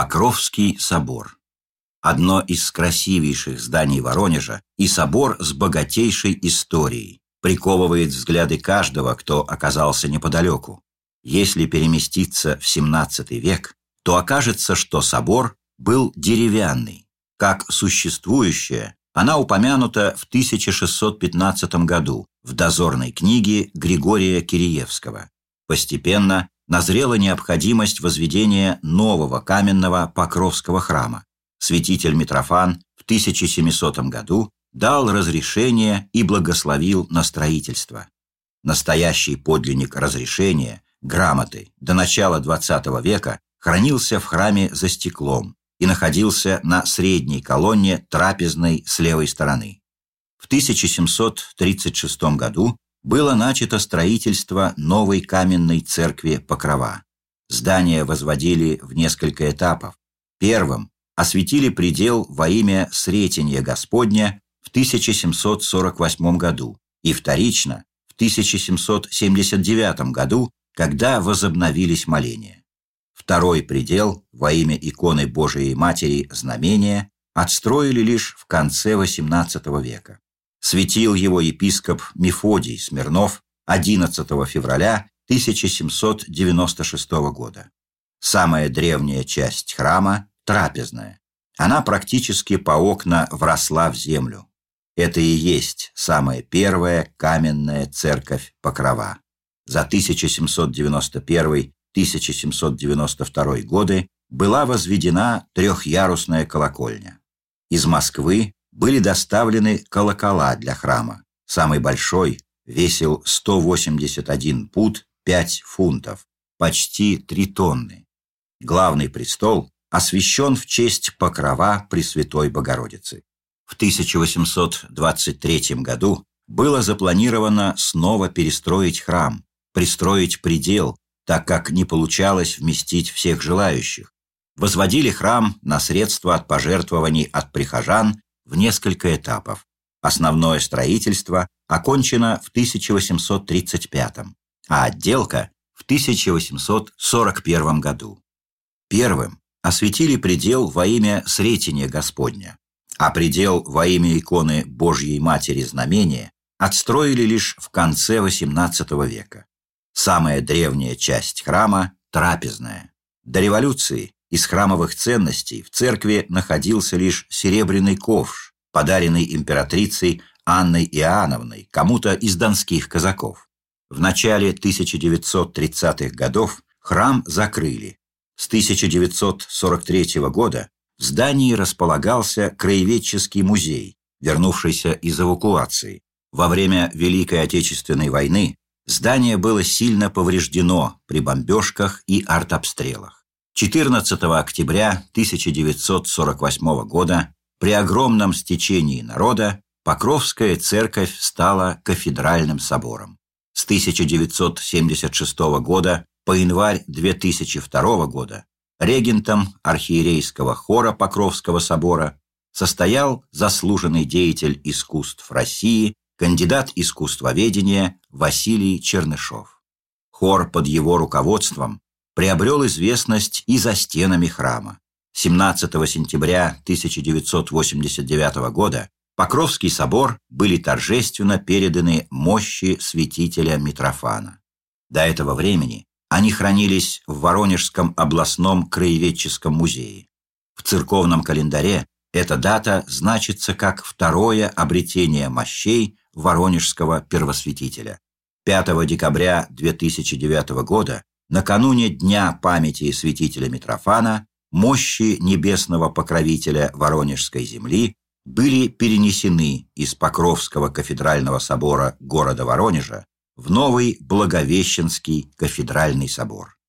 Покровский собор. Одно из красивейших зданий Воронежа и собор с богатейшей историей. Приковывает взгляды каждого, кто оказался неподалеку. Если переместиться в XVII век, то окажется, что собор был деревянный. Как существующая, она упомянута в 1615 году в дозорной книге Григория Киреевского. Постепенно назрела необходимость возведения нового каменного Покровского храма. Святитель Митрофан в 1700 году дал разрешение и благословил на строительство. Настоящий подлинник разрешения, грамоты, до начала XX века хранился в храме за стеклом и находился на средней колонне трапезной с левой стороны. В 1736 году было начато строительство новой каменной церкви Покрова. Здание возводили в несколько этапов. Первым осветили предел во имя Сретенья Господня в 1748 году и вторично в 1779 году, когда возобновились моления. Второй предел во имя иконы Божией Матери Знамения отстроили лишь в конце XVIII века. Светил его епископ Мефодий Смирнов 11 февраля 1796 года. Самая древняя часть храма – трапезная. Она практически по окна вросла в землю. Это и есть самая первая каменная церковь Покрова. За 1791-1792 годы была возведена трехъярусная колокольня. Из Москвы были доставлены колокола для храма. Самый большой весил 181 пут 5 фунтов, почти 3 тонны. Главный престол освящен в честь покрова Пресвятой Богородицы. В 1823 году было запланировано снова перестроить храм, пристроить предел, так как не получалось вместить всех желающих. Возводили храм на средства от пожертвований от прихожан в несколько этапов. Основное строительство окончено в 1835, а отделка в 1841 году. Первым осветили предел во имя Сретения Господня, а предел во имя иконы Божьей Матери Знамения отстроили лишь в конце XVIII века. Самая древняя часть храма – трапезная. До революции из храмовых ценностей в церкви находился лишь серебряный ковш, подаренный императрицей Анной Иоанновной кому-то из донских казаков. В начале 1930-х годов храм закрыли. С 1943 года в здании располагался краеведческий музей, вернувшийся из эвакуации. Во время Великой Отечественной войны здание было сильно повреждено при бомбежках и артобстрелах. 14 октября 1948 года при огромном стечении народа Покровская церковь стала кафедральным собором. С 1976 года по январь 2002 года регентом архиерейского хора Покровского собора состоял заслуженный деятель искусств России, кандидат искусствоведения Василий Чернышов. Хор под его руководством приобрел известность и за стенами храма. 17 сентября 1989 года Покровский собор были торжественно переданы мощи святителя Митрофана. До этого времени они хранились в Воронежском областном краеведческом музее. В церковном календаре эта дата значится как второе обретение мощей Воронежского первосвятителя. 5 декабря 2009 года накануне Дня памяти святителя Митрофана мощи небесного покровителя Воронежской земли были перенесены из Покровского кафедрального собора города Воронежа в новый Благовещенский кафедральный собор.